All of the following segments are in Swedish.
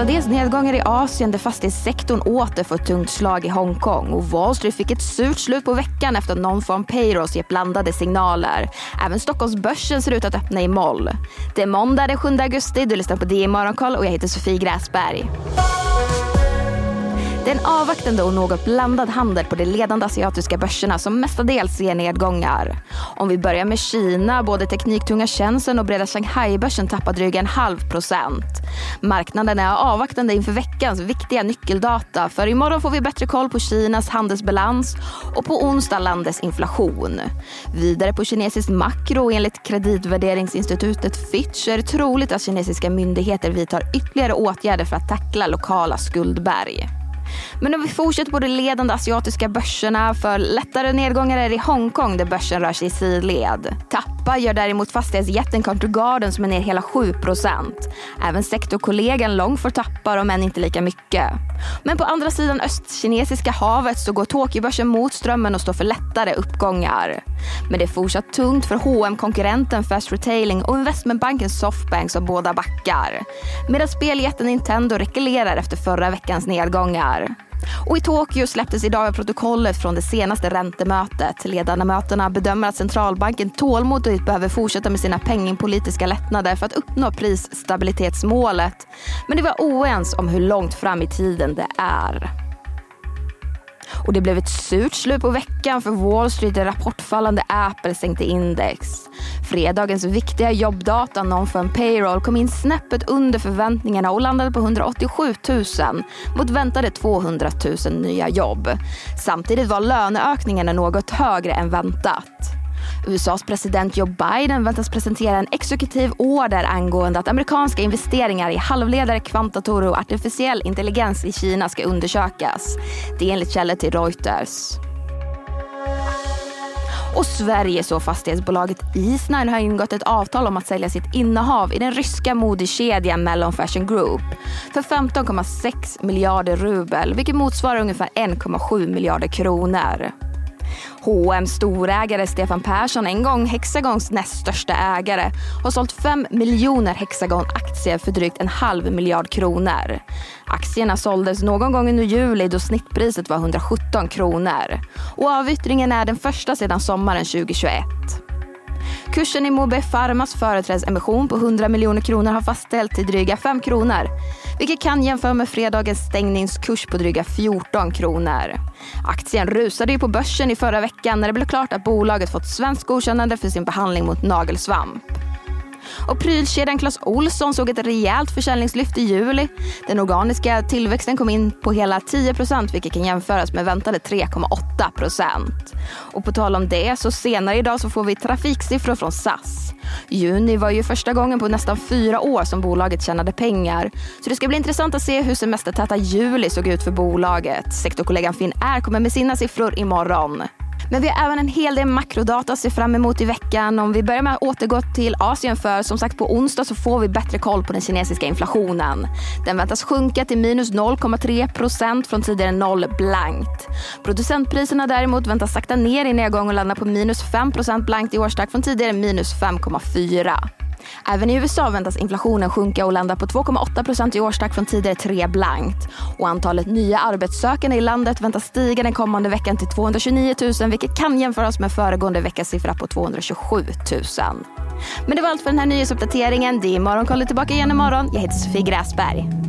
Mestadels nedgångar i Asien där fastighetssektorn åter får ett tungt slag i Hongkong och Wall Street fick ett surt slut på veckan efter att non-farm payrolls gett blandade signaler. Även Stockholmsbörsen ser ut att öppna i moll. Det är måndag den 7 augusti, du lyssnar på DI Morgonkoll och jag heter Sofie Gräsberg. Det är en avvaktande och något blandad handel på de ledande asiatiska börserna som mestadels ser nedgångar. Om vi börjar med Kina, både tekniktunga tjänsten och breda Shanghai-börsen tappar drygt en halv procent. Marknaden är avvaktande inför veckans viktiga nyckeldata för imorgon får vi bättre koll på Kinas handelsbalans och på onsdag landets inflation. Vidare på kinesisk makro enligt kreditvärderingsinstitutet Fitch är det troligt att kinesiska myndigheter vidtar ytterligare åtgärder för att tackla lokala skuldberg. Men om vi fortsätter på de ledande asiatiska börserna för lättare nedgångar är det i Hongkong där börsen rör sig i sidled. Tappa gör däremot fastighetsjätten Country Garden som är ner hela 7% Även sektorkollegan Longfor tappar om än inte lika mycket. Men på andra sidan östkinesiska havet så går Tokyobörsen mot strömmen och står för lättare uppgångar. Men det är fortsatt tungt för hm konkurrenten Fast Retailing och investmentbanken Softbank som båda backar. Medan speljätten Nintendo rekylerar efter förra veckans nedgångar. Och i Tokyo släpptes idag protokollet från det senaste räntemötet. Ledamöterna bedömer att centralbanken tålmodigt behöver fortsätta med sina penningpolitiska lättnader för att uppnå prisstabilitetsmålet. Men det var oens om hur långt fram i tiden det är. Och det blev ett surt slut på veckan för Wall Street där rapportfallande Apple sänkte index. Fredagens viktiga jobbdata, non-farm payroll, kom in snäppet under förväntningarna och landade på 187 000 mot väntade 200 000 nya jobb. Samtidigt var löneökningarna något högre än väntat. USAs president Joe Biden väntas presentera en exekutiv order angående att amerikanska investeringar i halvledare, kvantdatorer och artificiell intelligens i Kina ska undersökas. Det är enligt källor till Reuters. Och Sverige så fastighetsbolaget Eastnine har ingått ett avtal om att sälja sitt innehav i den ryska modekedjan Mellon Fashion Group för 15,6 miljarder rubel, vilket motsvarar ungefär 1,7 miljarder kronor. H&M storägare Stefan Persson, en gång Hexagons näst största ägare, har sålt 5 miljoner Hexagon-aktier för drygt en halv miljard kronor. Aktierna såldes någon gång under juli då snittpriset var 117 kronor. Och avyttringen är den första sedan sommaren 2021. Kursen i Mobe Pharmas företrädesemission på 100 miljoner kronor har fastställts till dryga 5 kronor. Vilket kan jämföra med fredagens stängningskurs på dryga 14 kronor. Aktien rusade ju på börsen i förra veckan när det blev klart att bolaget fått svenskt godkännande för sin behandling mot nagelsvamp. Och prylkedjan Clas Ohlson såg ett rejält försäljningslyft i juli. Den organiska tillväxten kom in på hela 10% vilket kan jämföras med väntade 3,8% Och på tal om det, så senare idag så får vi trafiksiffror från SAS. Juni var ju första gången på nästan fyra år som bolaget tjänade pengar. Så det ska bli intressant att se hur semestertäta juli såg ut för bolaget. Sektorkollegan Finn R kommer med sina siffror imorgon. Men vi har även en hel del makrodata att se fram emot i veckan. Om vi börjar med att återgå till Asien för som sagt på onsdag så får vi bättre koll på den kinesiska inflationen. Den väntas sjunka till minus 0,3 procent från tidigare noll blankt. Producentpriserna däremot väntas sakta ner i nedgång och landa på minus 5 procent blankt i årstakt från tidigare minus 5,4. Även i USA väntas inflationen sjunka och landa på 2,8 procent i årstakt från tidigare 3 blankt. Och antalet nya arbetssökande i landet väntas stiga den kommande veckan till 229 000 vilket kan jämföras med föregående veckas siffra på 227 000. Men det var allt för den här nyhetsuppdateringen. Det är Morgonkollet tillbaka igen imorgon. Jag heter Sofie Gräsberg.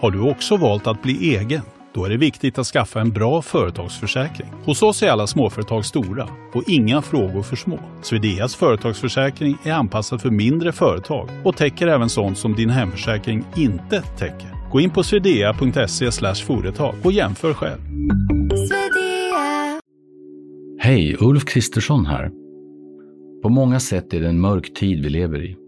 Har du också valt att bli egen? Då är det viktigt att skaffa en bra företagsförsäkring. Hos oss är alla småföretag stora och inga frågor för små. Swedeas företagsförsäkring är anpassad för mindre företag och täcker även sånt som din hemförsäkring inte täcker. Gå in på swedea.se företag och jämför själv. Hej, Ulf Kristersson här. På många sätt är det en mörk tid vi lever i.